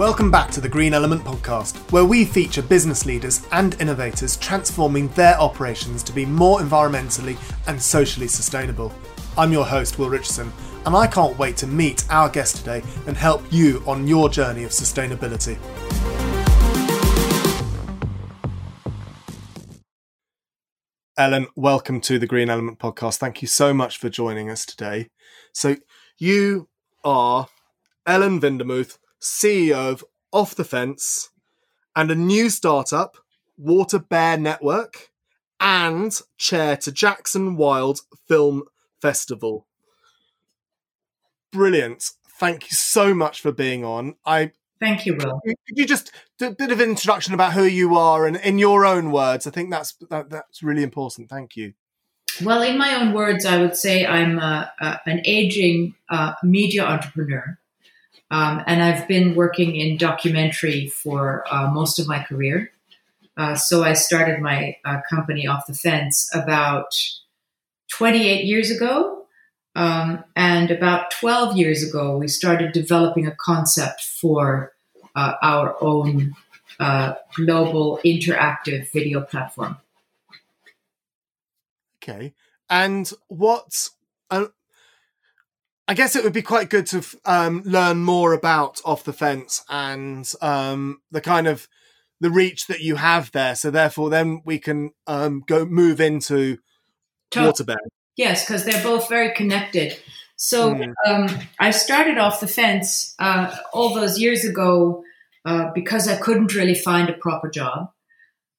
Welcome back to the Green Element Podcast, where we feature business leaders and innovators transforming their operations to be more environmentally and socially sustainable. I'm your host, Will Richardson, and I can't wait to meet our guest today and help you on your journey of sustainability. Ellen, welcome to the Green Element Podcast. Thank you so much for joining us today. So, you are Ellen Windemuth, CEO of Off the Fence, and a new startup, Water Bear Network, and chair to Jackson Wild Film Festival. Brilliant. Thank you so much for being on. I Thank you, Will. could you just do a bit of introduction about who you are and in your own words? I think that's that, that's really important. Thank you. Well, in my own words, I would say I'm a, a, an aging uh, media entrepreneur. Um, and I've been working in documentary for uh, most of my career. Uh, so I started my uh, company Off the Fence about 28 years ago. Um, and about 12 years ago, we started developing a concept for uh, our own uh, global interactive video platform. Okay. And what? I guess it would be quite good to um, learn more about off the fence and um, the kind of the reach that you have there. So therefore, then we can um, go move into WaterBear. Yes, because they're both very connected. So mm. um, I started off the fence uh, all those years ago uh, because I couldn't really find a proper job.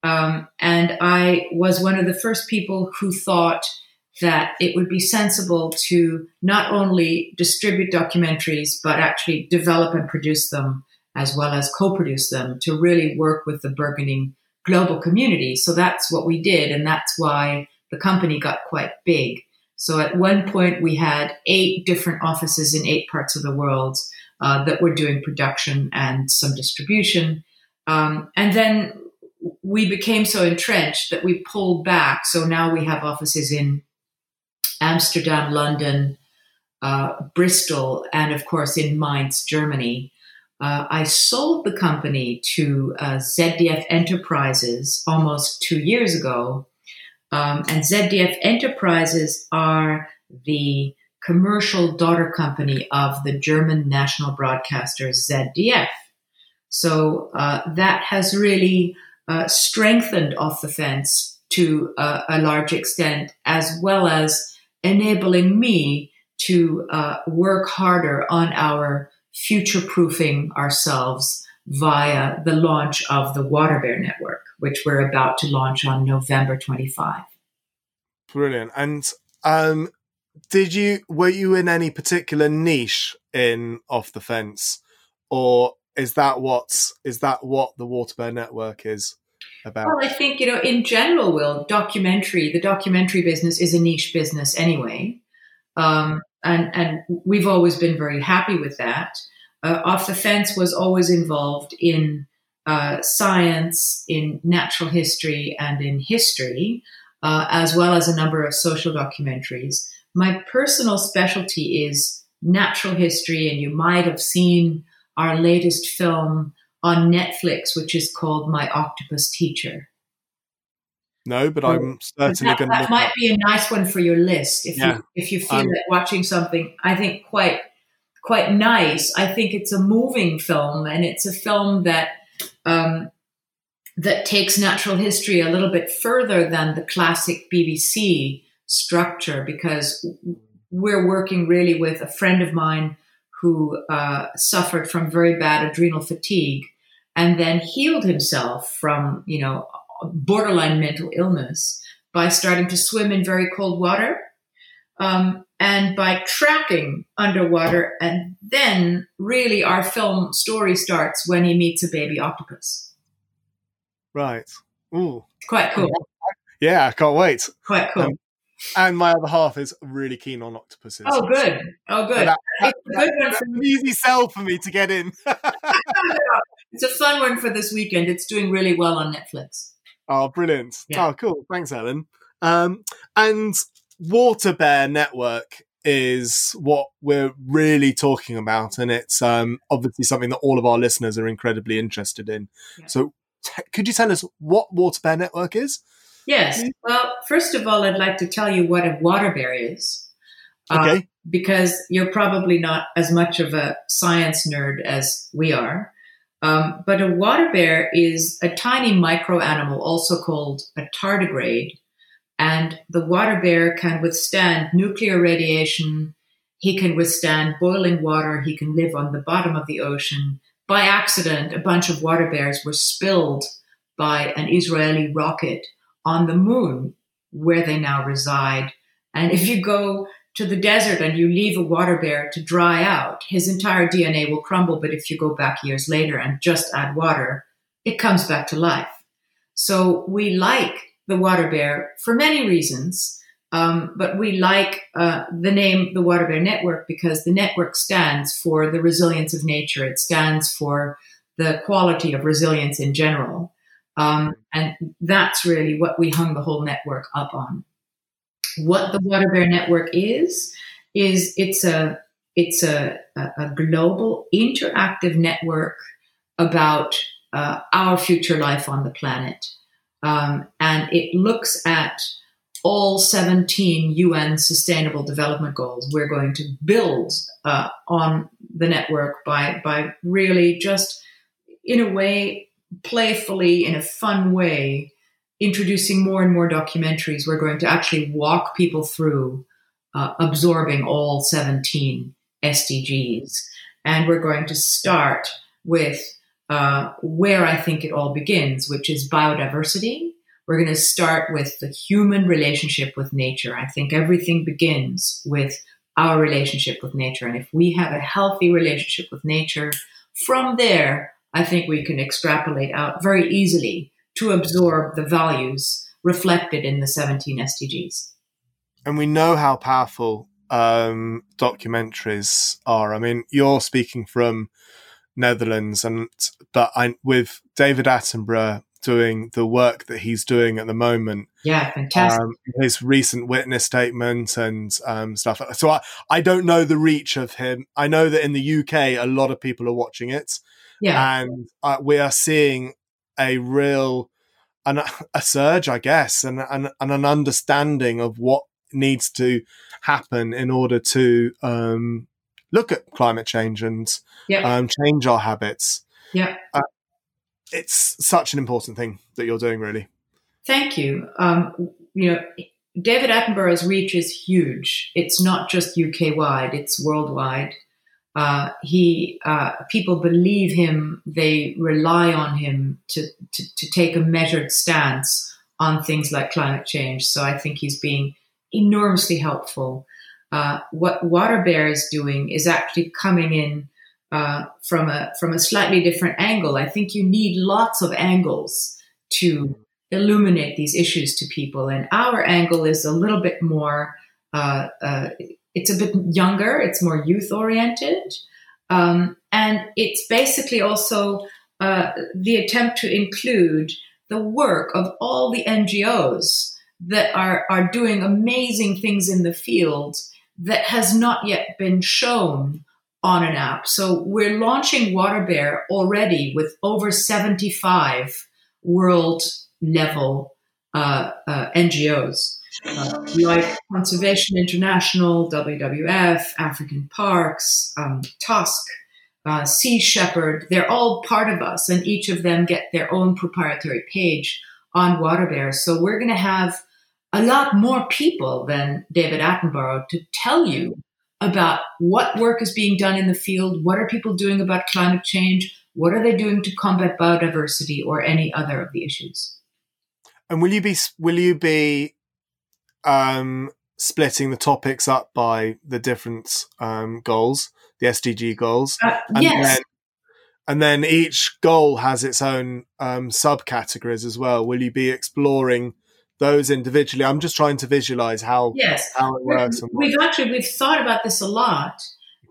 Um, and I was one of the first people who thought that it would be sensible to not only distribute documentaries, but actually develop and produce them as well as co produce them to really work with the burgeoning global community. So that's what we did. And that's why the company got quite big. So at one point, we had eight different offices in eight parts of the world uh, that were doing production and some distribution. Um, and then we became so entrenched that we pulled back. So now we have offices in Amsterdam, London, uh, Bristol, and of course in Mainz, Germany. Uh, I sold the company to uh, ZDF Enterprises almost two years ago. Um, and ZDF Enterprises are the commercial daughter company of the German national broadcaster ZDF. So uh, that has really uh, strengthened off the fence to uh, a large extent, as well as enabling me to uh, work harder on our future proofing ourselves via the launch of the Water Bear Network, which we're about to launch on November 25. Brilliant. And um, did you were you in any particular niche in Off the Fence, or is that what's is that what the Water Bear Network is? About? Well, I think, you know, in general, Will, documentary, the documentary business is a niche business anyway. Um, and, and we've always been very happy with that. Uh, Off the Fence was always involved in uh, science, in natural history, and in history, uh, as well as a number of social documentaries. My personal specialty is natural history, and you might have seen our latest film, on Netflix, which is called My Octopus Teacher. No, but I'm certainly going to. That might up. be a nice one for your list if yeah. you if you feel um, that watching something. I think quite quite nice. I think it's a moving film, and it's a film that um, that takes natural history a little bit further than the classic BBC structure because we're working really with a friend of mine who uh, suffered from very bad adrenal fatigue and then healed himself from, you know, borderline mental illness by starting to swim in very cold water um, and by tracking underwater. And then, really, our film story starts when he meets a baby octopus. Right. Ooh. Quite cool. Yeah, I can't wait. Quite cool. Um, and my other half is really keen on octopuses. Oh, good. Oh, good. That, that, that, that's an easy sell for me to get in. it's a fun one for this weekend. It's doing really well on Netflix. Oh, brilliant. Yeah. Oh, cool. Thanks, Ellen. Um, and Water Bear Network is what we're really talking about, and it's um, obviously something that all of our listeners are incredibly interested in. Yeah. So, t- could you tell us what Water Bear Network is? Yes. Well, first of all, I'd like to tell you what a water bear is. Uh, okay. Because you're probably not as much of a science nerd as we are. Um, but a water bear is a tiny micro animal, also called a tardigrade, and the water bear can withstand nuclear radiation. He can withstand boiling water. He can live on the bottom of the ocean. By accident, a bunch of water bears were spilled by an Israeli rocket on the moon, where they now reside. And if you go to the desert and you leave a water bear to dry out, his entire DNA will crumble. But if you go back years later and just add water, it comes back to life. So we like the water bear for many reasons. Um, but we like uh, the name the Water Bear Network because the network stands for the resilience of nature. It stands for the quality of resilience in general. Um, and that's really what we hung the whole network up on. What the Water Bear Network is, is it's a it's a, a, global interactive network about uh, our future life on the planet. Um, and it looks at all 17 UN Sustainable Development Goals. We're going to build uh, on the network by, by really just, in a way, playfully, in a fun way, introducing more and more documentaries. We're going to actually walk people through uh, absorbing all 17 SDGs. And we're going to start with uh, where I think it all begins, which is biodiversity. We're going to start with the human relationship with nature. I think everything begins with our relationship with nature. And if we have a healthy relationship with nature, from there, I think we can extrapolate out very easily to absorb the values reflected in the 17 SDGs. And we know how powerful um, documentaries are. I mean, you're speaking from Netherlands, and but I with David Attenborough doing the work that he's doing at the moment. Yeah, fantastic. Um, his recent witness statement and um, stuff. So I, I don't know the reach of him. I know that in the UK, a lot of people are watching it. Yeah. And uh, we are seeing a real, an, a surge, I guess, and, and, and an understanding of what needs to happen in order to um, look at climate change and yep. um, change our habits. Yeah. Uh, it's such an important thing that you're doing, really. Thank you. Um, you know, David Attenborough's reach is huge. It's not just UK wide; it's worldwide. Uh, he uh, people believe him. They rely on him to, to to take a measured stance on things like climate change. So I think he's being enormously helpful uh, what Water Bear is doing is actually coming in uh, from a from a slightly different angle. I think you need lots of angles to illuminate these issues to people, and our angle is a little bit more. Uh, uh it's a bit younger. It's more youth oriented, um, and it's basically also uh, the attempt to include the work of all the NGOs that are are doing amazing things in the field that has not yet been shown on an app. So we're launching WaterBear already with over 75 world level uh, uh, NGOs. Uh, like Conservation International, WWF, African Parks, um, Tusk, uh, Sea Shepherd, they're all part of us, and each of them get their own proprietary page on Water Bears. So we're going to have a lot more people than David Attenborough to tell you about what work is being done in the field, what are people doing about climate change, what are they doing to combat biodiversity or any other of the issues. And will you be will you be um, splitting the topics up by the different um, goals, the SDG goals? Uh, and yes. Then, and then each goal has its own um, subcategories as well. Will you be exploring those individually. I'm just trying to visualize how yes. how it works. We've actually we've thought about this a lot.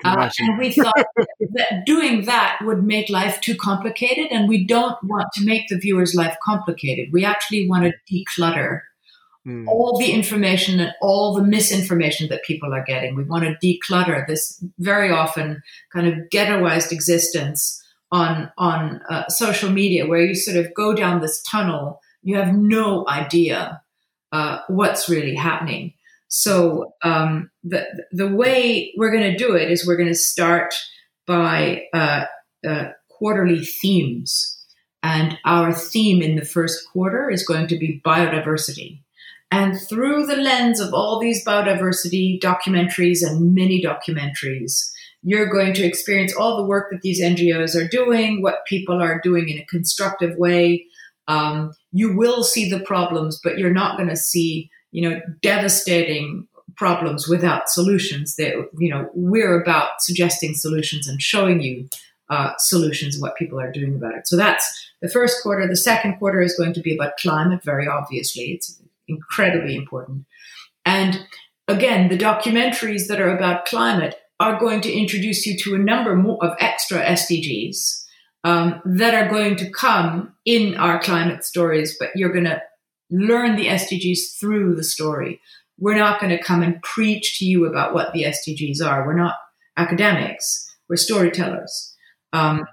Uh, and we thought that doing that would make life too complicated, and we don't want to make the viewer's life complicated. We actually want to declutter mm. all the information and all the misinformation that people are getting. We want to declutter this very often kind of ghettoized existence on on uh, social media, where you sort of go down this tunnel, you have no idea uh, what's really happening. So um, the the way we're going to do it is we're going to start by uh, uh, quarterly themes. And our theme in the first quarter is going to be biodiversity. And through the lens of all these biodiversity documentaries and mini documentaries, you're going to experience all the work that these NGOs are doing, what people are doing in a constructive way. Um, you will see the problems, but you're not going to see, you know, devastating problems without solutions. That you know, we're about suggesting solutions and showing you uh, solutions what people are doing about it. So that's the first quarter. The second quarter is going to be about climate, very obviously. It's incredibly important. And again, the documentaries that are about climate are going to introduce you to a number of extra SDGs um, that are going to come in our climate stories, but you're going to learn the SDGs through the story. We're not going to come and preach to you about what the SDGs are. We're not academics, we're storytellers. Um,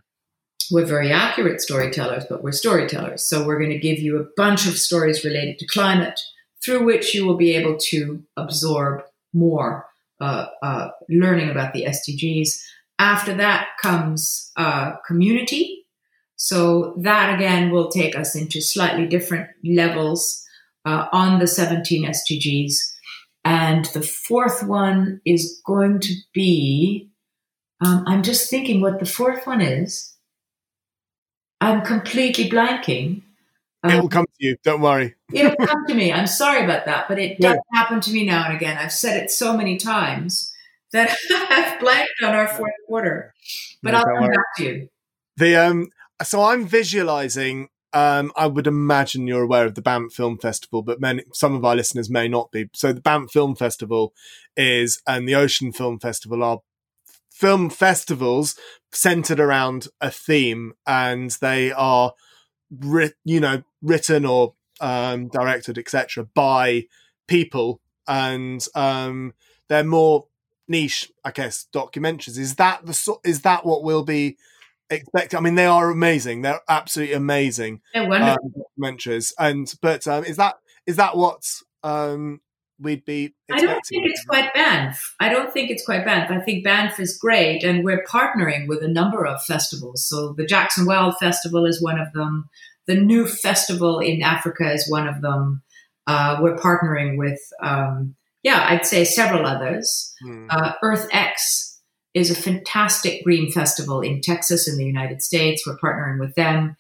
we're very accurate storytellers, but we're storytellers. So we're going to give you a bunch of stories related to climate through which you will be able to absorb more uh, uh, learning about the SDGs. After that comes uh, community. So that again will take us into slightly different levels uh, on the 17 SDGs. And the fourth one is going to be um, I'm just thinking what the fourth one is. I'm completely blanking. Um, it will come to you. Don't worry. it'll come to me. I'm sorry about that, but it does yeah. happen to me now and again. I've said it so many times that I've blanked on our fourth quarter. But no, I'll come worry. back to you. The um, so I'm visualizing. Um, I would imagine you're aware of the Banff Film Festival, but many, some of our listeners may not be. So the Banff Film Festival is, and the Ocean Film Festival are film festivals centered around a theme and they are writ- you know written or um, directed etc by people. And um, they're more niche i guess documentaries. Is that the so- is that what we'll be expecting i mean they are amazing. They're absolutely amazing they're wonderful. Um, documentaries. And but um, is that is that what um, we'd be. I don't think it's quite Banff. I don't think it's quite Banff. I think Banff is great, and we're partnering with a number of festivals. So the Jackson Wild Festival is one of them. The new festival in Africa is one of them. Uh, we're partnering with, um, yeah, I'd say several others. Hmm. Uh, Earth X is a fantastic green festival in Texas in the United States. We're partnering with them.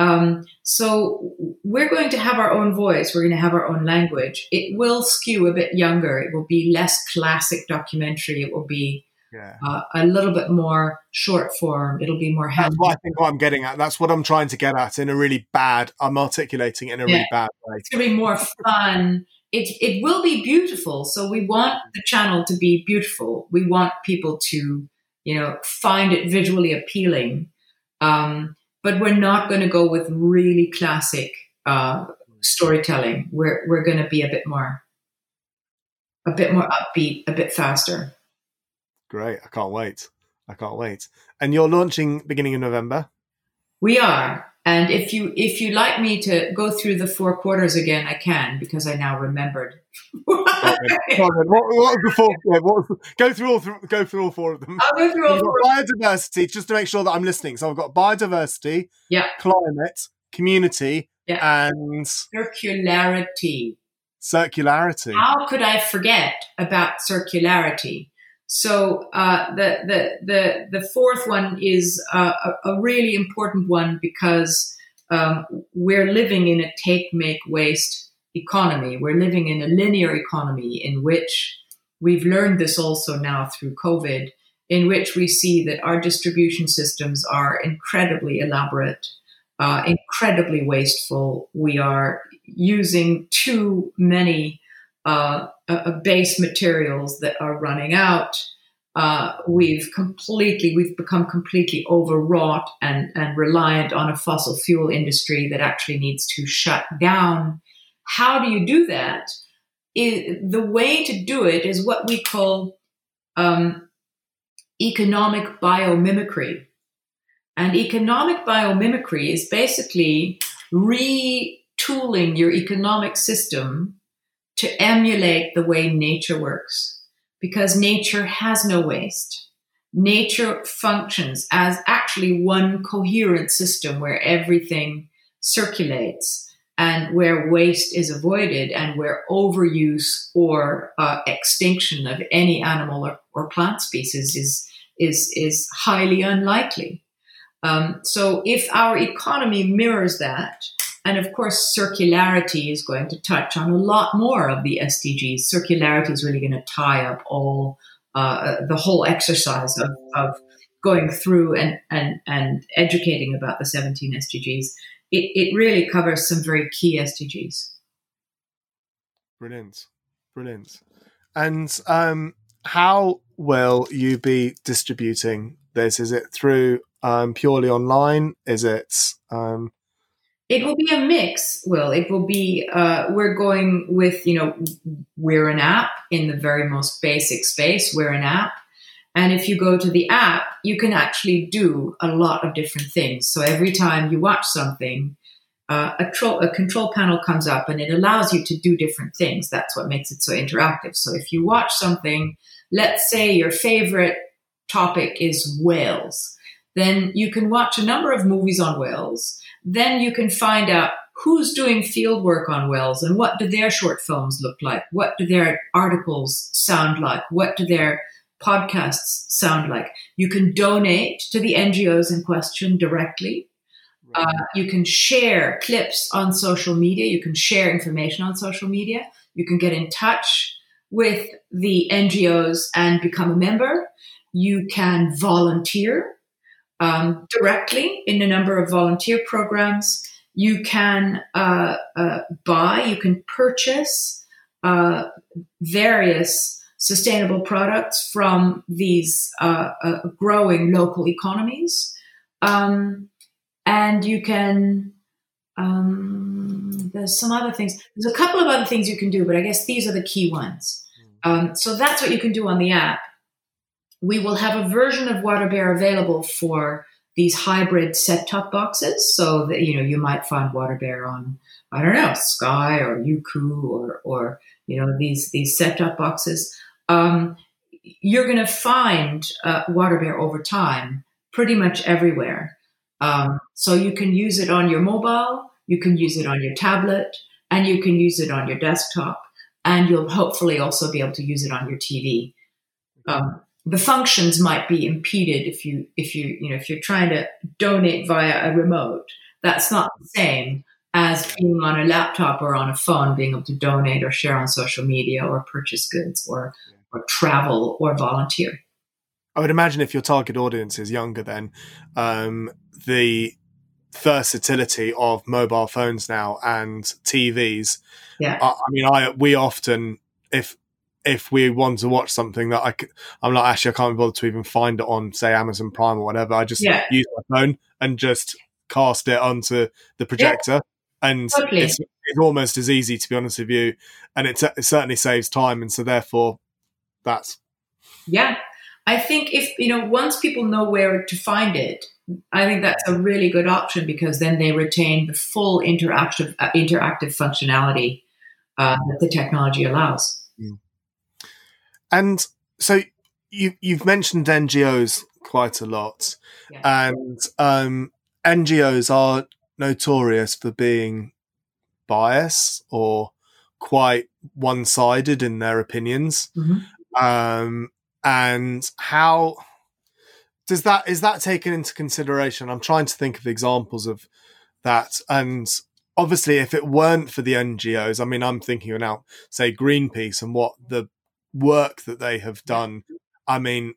Um, so we're going to have our own voice. We're going to have our own language. It will skew a bit younger. It will be less classic documentary. It will be yeah. uh, a little bit more short form. It'll be more. That's what I think. What I'm getting at. That's what I'm trying to get at in a really bad. I'm articulating in a yeah. really bad way. It's going to be more fun. It it will be beautiful. So we want the channel to be beautiful. We want people to you know find it visually appealing. Um, but we're not going to go with really classic uh, storytelling. We're we're going to be a bit more a bit more upbeat, a bit faster. Great! I can't wait. I can't wait. And you're launching beginning of November. We are. And if you if you like me to go through the four quarters again, I can because I now remembered. what, what, was the four? Yeah, what go through all th- go through all four of them. I'll go through all four. Biodiversity, just to make sure that I'm listening. So I've got biodiversity, yeah, climate, community, yeah. and circularity. Circularity. How could I forget about circularity? So uh, the, the the the fourth one is uh, a, a, really important one because um, we're living in a take, make, waste economy. We're living in a linear economy in which we've learned this also now through COVID, in which we see that our distribution systems are incredibly elaborate, uh, incredibly wasteful. We are using too many uh, uh, base materials that are running out. Uh, we've completely we've become completely overwrought and, and reliant on a fossil fuel industry that actually needs to shut down. how do you do that? It, the way to do it is what we call um, economic biomimicry. And economic biomimicry is basically retooling your economic system to emulate the way nature works because nature has no waste. Nature functions as actually one coherent system where everything circulates and where waste is avoided and where overuse or uh, extinction of any animal or, or, plant species is, is, is highly unlikely. Um, so if our economy mirrors that, and of course, circularity is going to touch on a lot more of the SDGs. Circularity is really going to tie up all uh, the whole exercise of, of going through and, and, and educating about the 17 SDGs it, it really covers some very key SDGs. Brilliant. Brilliant. And um, how will you be distributing this? Is it through um, purely online? Is it? Um... It will be a mix. Will it will be? Uh, we're going with you know we're an app in the very most basic space. We're an app, and if you go to the app, you can actually do a lot of different things. So every time you watch something, uh, a, tro- a, control panel comes up and it allows you to do different things. That's what makes it so interactive. So if you watch something, let's say your favorite topic is whales, then you can watch a number of movies on whales. Then you can find out who's doing field work on whales and what do their short films look like? What do their articles sound like? What do their podcasts sound like. You can donate to the NGOs in question directly. Uh, you can share clips on social media. You can share information on social media. You can get in touch with the NGOs and become a member. You can volunteer um, directly in a number of volunteer programs. You can uh, uh, buy, you can purchase uh, various sustainable products from these uh, uh, growing local economies. Um, and you can, um, there's some other things. There's a couple of other things you can do, but I guess these are the key ones. Hmm. Um, so that's what you can do on the app. We will have a version of WaterBear available for these hybrid set-top boxes, so that you know you might find WaterBear on I don't know Sky or Yuku or or you know these these set-top boxes um, you're going to find uh, WaterBear over time pretty much everywhere. Um, so you can use it on your mobile, you can use it on your tablet, and you can use it on your desktop, and you'll hopefully also be able to use it on your TV. Um, the functions might be impeded if you if you you know if you're trying to donate via a remote. That's not the same as being on a laptop or on a phone, being able to donate or share on social media or purchase goods or or travel or volunteer. I would imagine if your target audience is younger, then um, the versatility of mobile phones now and TVs. Yeah. I, I mean, I we often if if we want to watch something that I I'm not actually I can't be bothered to even find it on say Amazon Prime or whatever. I just yeah. use my phone and just cast it onto the projector. Yeah. And totally. it's, it's almost as easy to be honest with you, and it, it certainly saves time. And so, therefore, that's yeah i think if you know once people know where to find it i think that's a really good option because then they retain the full interactive uh, interactive functionality uh, that the technology allows. And so you you've mentioned ngos quite a lot yeah. and um, ngos are notorious for being biased or quite one-sided in their opinions mm-hmm um, and how does that is that taken into consideration? I'm trying to think of examples of that, and obviously, if it weren't for the NGOs, I mean, I'm thinking now, say Greenpeace and what the work that they have done. I mean,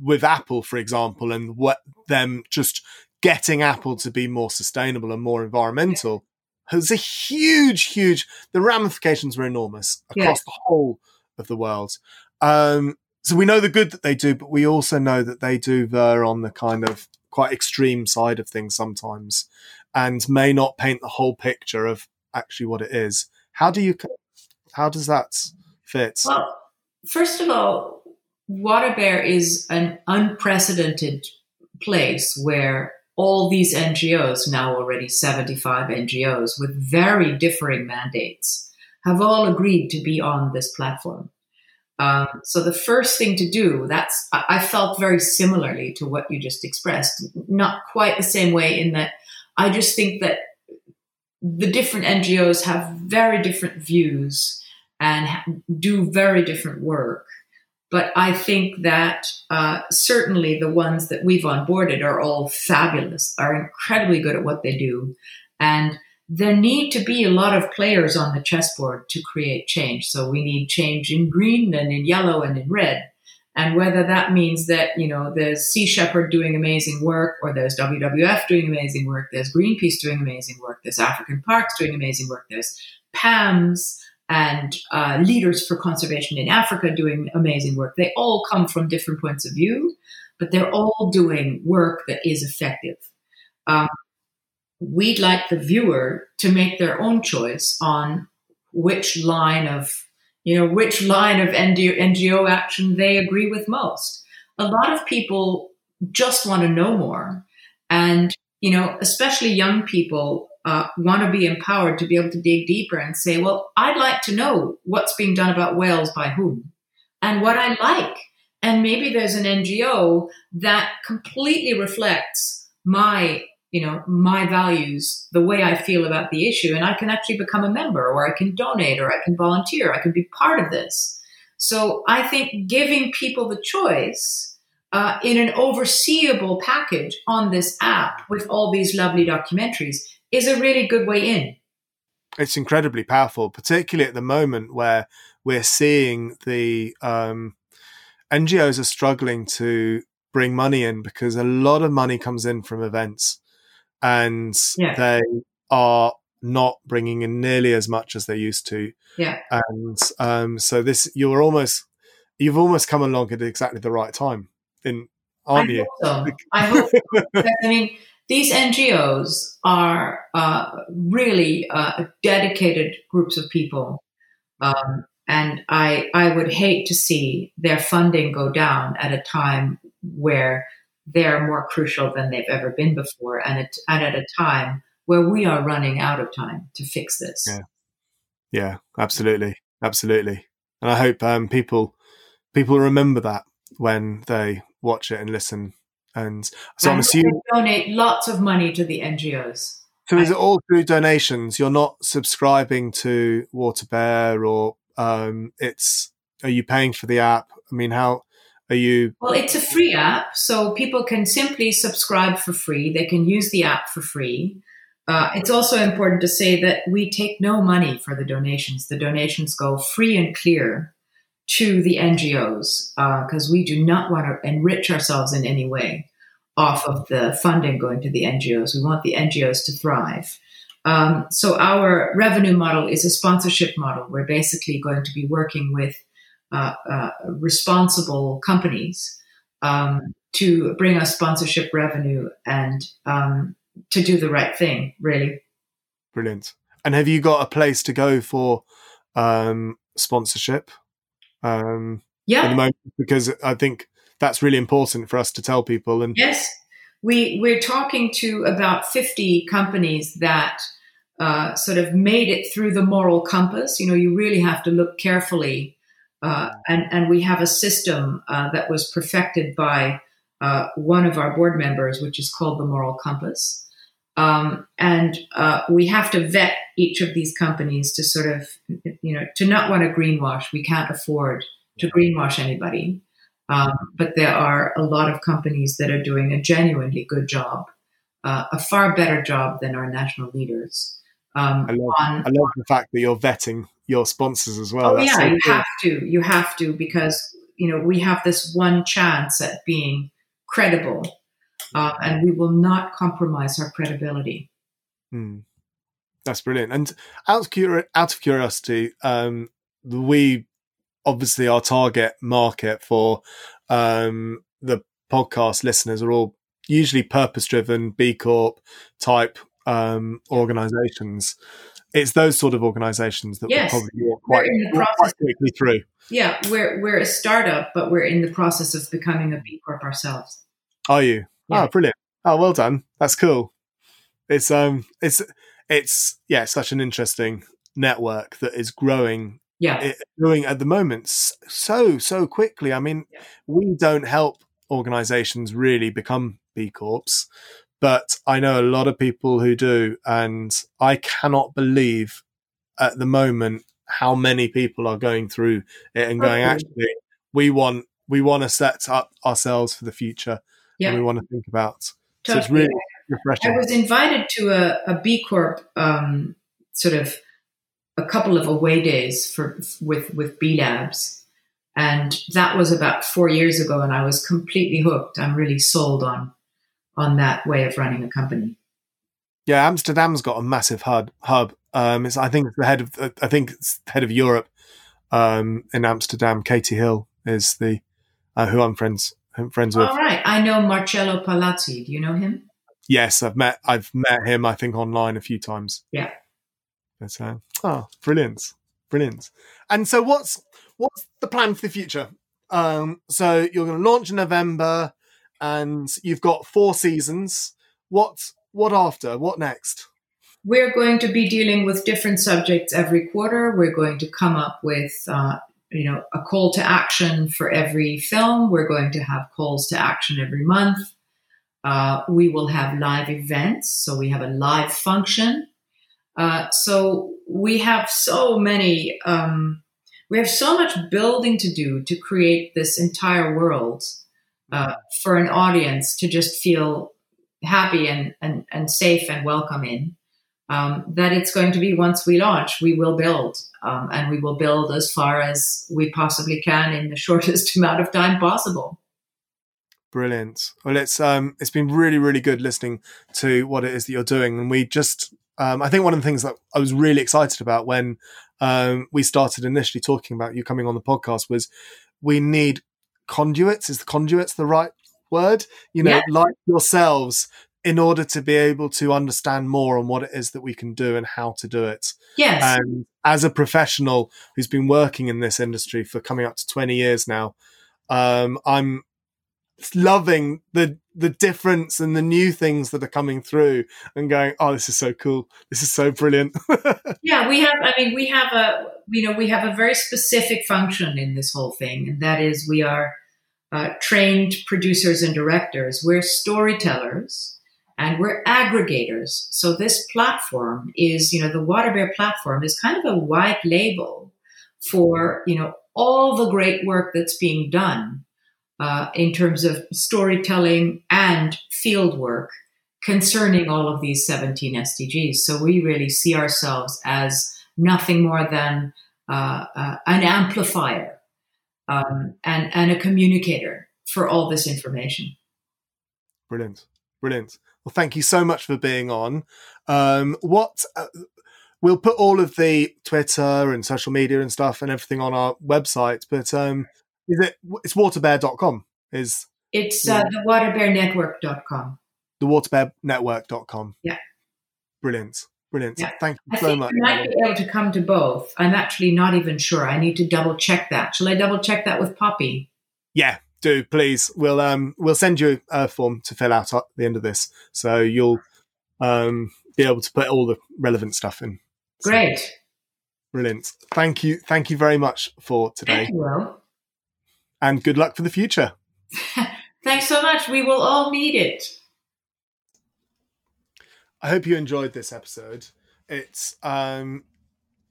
with Apple, for example, and what them just getting Apple to be more sustainable and more environmental has a huge, huge. The ramifications were enormous across yeah. the whole of the world. Um, so we know the good that they do, but we also know that they do veer on the kind of quite extreme side of things sometimes and may not paint the whole picture of actually what it is. How do you? How does that fit? Well, first of all, Water Bear is an unprecedented place where all these NGOs, now already 75 NGOs with very differing mandates, have all agreed to be on this platform. Um, so the first thing to do, that's I felt very similarly to what you just expressed, not quite the same way in that I just think that the different NGOs have very different views and do very different work. But I think that uh, certainly the ones that we've onboarded are all fabulous, are incredibly good at what they do. And there need to be a lot of players on the chessboard to create change. So we need change in green and in yellow and in red. And whether that means that, you know, there's Sea Shepherd doing amazing work, or there's WWF doing amazing work, there's Greenpeace doing amazing work, there's African Parks doing amazing work, there's PAMS, and uh, leaders for conservation in Africa doing amazing work. They all come from different points of view, but they're all doing work that is effective. Um, we'd like the viewer to make their own choice on which line of you know which line of NGO action they agree with most. A lot of people just want to know more, and you know, especially young people uh, want to be empowered to be able to dig deeper and say, well, I'd like to know what's being done about whales by whom and what I like. And maybe there's an NGO that completely reflects my, you know, my values, the way I feel about the issue. And I can actually become a member or I can donate or I can volunteer. I can be part of this. So I think giving people the choice uh, in an overseeable package on this app with all these lovely documentaries is a really good way in. It's incredibly powerful, particularly at the moment where we're seeing the um, NGOs are struggling to bring money in because a lot of money comes in from events and yeah. they are not bringing in nearly as much as they used to. Yeah. And um, so this, you're almost, you've almost come along at exactly the right time in, aren't I you? Hope so. I hope. So. I mean, these NGOs are uh, really uh, dedicated groups of people. Um, and I, I would hate to see their funding go down at a time where they're more crucial than they've ever been before, and at, and at a time where we are running out of time to fix this. Yeah, yeah, absolutely, absolutely. And I hope um, people people remember that when they watch it and listen and so and I'm assuming donate lots of money to the NGOs. So is it all through donations? You're not subscribing to Water Bear, or um, it's are you paying for the app? I mean, how are you? Well, it's a free app, so people can simply subscribe for free. They can use the app for free. Uh, it's also important to say that we take no money for the donations. The donations go free and clear to the NGOs because uh, we do not want to enrich ourselves in any way off of the funding going to the NGOs. We want the NGOs to thrive. Um, so our revenue model is a sponsorship model. We're basically going to be working with uh, uh, responsible companies um, to bring us sponsorship revenue and um, to do the right thing, really. Brilliant. And have you got a place to go for um, sponsorship? Um, yeah. moment because I think that's really important for us to tell people. And yes, we we're talking to about fifty companies that uh, sort of made it through the moral compass. You know, you really have to look carefully, uh, and and we have a system uh, that was perfected by uh, one of our board members, which is called the Moral Compass. Um, and uh, we have to vet each of these companies to sort of, you know, to not want to greenwash. We can't afford to greenwash anybody. Um, but there are a lot of companies that are doing a genuinely good job, uh, a far better job than our national leaders. Um, I, love, on, I love the fact that you're vetting your sponsors as well. Oh, That's yeah, so you cool. have to. You have to because, you know, we have this one chance at being credible uh, and we will not compromise our credibility. Hmm. That's brilliant. And out of, curi- out of curiosity, um, we obviously our target market for um, the podcast listeners are all usually purpose driven B Corp type um, organizations. it's those sort of organisations that Yes. probably walk We're quite, in the walk process. quite quickly through. Yeah, we're we're a startup, but we're in the process of becoming a B Corp ourselves. Are you? Yeah. Oh, brilliant! Oh, well done. That's cool. It's um, it's it's yeah, such an interesting network that is growing Yeah. it, growing at the moment so so quickly. I mean, Yeah. we don't help organisations really become B Corps, but I know a lot of people who do, and I cannot believe at the moment how many people are going through it and going, Okay. actually, we want we want to set up ourselves for the future, Yeah. and we want to think about. So it's Totally. Really I was invited to a, a B Corp um, sort of a couple of away days for with with B Labs, and that was about four years ago, and I was completely hooked. I'm really sold on on that way of running a company. Yeah, Amsterdam's got a massive hub. Hub. Um, it's, I think it's the head of. I think it's head of Europe. Um, in Amsterdam, Katie Hill is the uh, who I'm friends I'm friends with. All right, I know Marcello Palazzi. Do you know him? Yes, I've met I've met him. I think online a few times. Yeah. But uh, oh, brilliant, brilliant. And so, what's what's the plan for the future? Um, so you're going to launch in November, and you've got four seasons. What what after? What next? We're going to be dealing with different subjects every quarter. We're going to come up with, uh, you know, a call to action for every film. We're going to have calls to action every month. Uh, we will have live events, so we have a live function. Uh, so we have so many, um, we have so much building to do to create this entire world uh, for an audience to just feel happy and, and, and safe and welcome in um, that it's going to be once we launch, we will build, um, and we will build as far as we possibly can in the shortest amount of time possible. Brilliant. Well, it's um, it's been really, really good listening to what it is that you're doing, and we just, um, I think one of the things that I was really excited about when um, we started initially talking about you coming on the podcast was we need conduits. Is the conduits the right word? You know, Yeah. like yourselves, in order to be able to understand more on what it is that we can do and how to do it. Yes, And as a professional who's been working in this industry for coming up to 20 years now, um, I'm loving the the difference and the new things that are coming through and going, oh, this is so cool. This is so brilliant. yeah, we have. I mean, we have a you know we have a very specific function in this whole thing, and that is we are uh, trained producers and directors. We're storytellers and we're aggregators. So this platform is you know the Water Bear platform is kind of a white label for you know all the great work that's being done uh, in terms of storytelling and field work concerning all of these 17 SDGs. So we really see ourselves as nothing more than uh, uh, an amplifier um, and, and a communicator for all this information. brilliant. Brilliant. Well, thank you so much for being on. Um, what uh, we'll put all of the Twitter and social media and stuff and everything on our website, but um, is it it's waterbear.com is It's uh, the waterbearnetwork.com. the waterbearnetwork.com. Yeah. Brilliant. Brilliant. Yeah. Thank you I so much. we might be able to come to both. I'm actually not even sure. I need to double check that. Shall I double check that with Poppy? Yeah, do please. We'll um we'll send you a form to fill out at the end of this, so you'll um be able to put all the relevant stuff in. So, Great. brilliant. Thank you. Thank you very much for Thank today, you, Will. And good luck for the future. Thanks so much. We will all need it. I hope you enjoyed this episode. It's um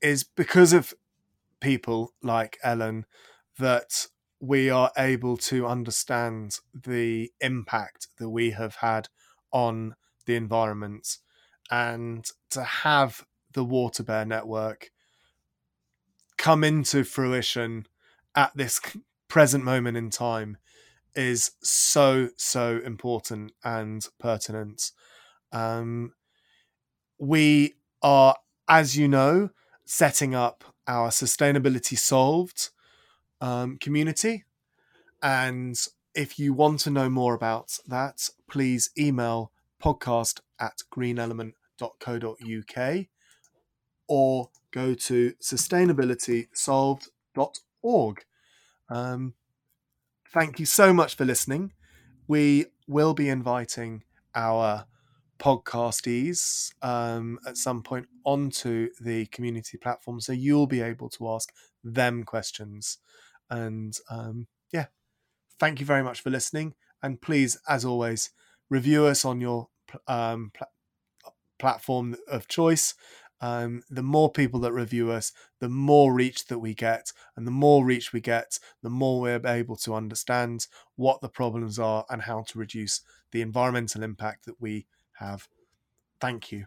is because of people like Ellen that we are able to understand the impact that we have had on the environment and to have the Water Bear network come into fruition at this present moment in time is so so important and pertinent um, we are, as you know, setting up our Sustainability Solved um, community. And if you want to know more about that, please email podcast at greenelement.co.uk or go to sustainabilitysolved.org. Um, thank you so much for listening. We will be inviting our podcastees um, at some point onto the community platform, so you'll be able to ask them questions. And um, yeah, thank you very much for listening. And please, as always, review us on your um, pl- platform of choice. Um, the more people that review us, the more reach that we get. And the more reach we get, the more we're able to understand what the problems are and how to reduce the environmental impact that we have. Thank you.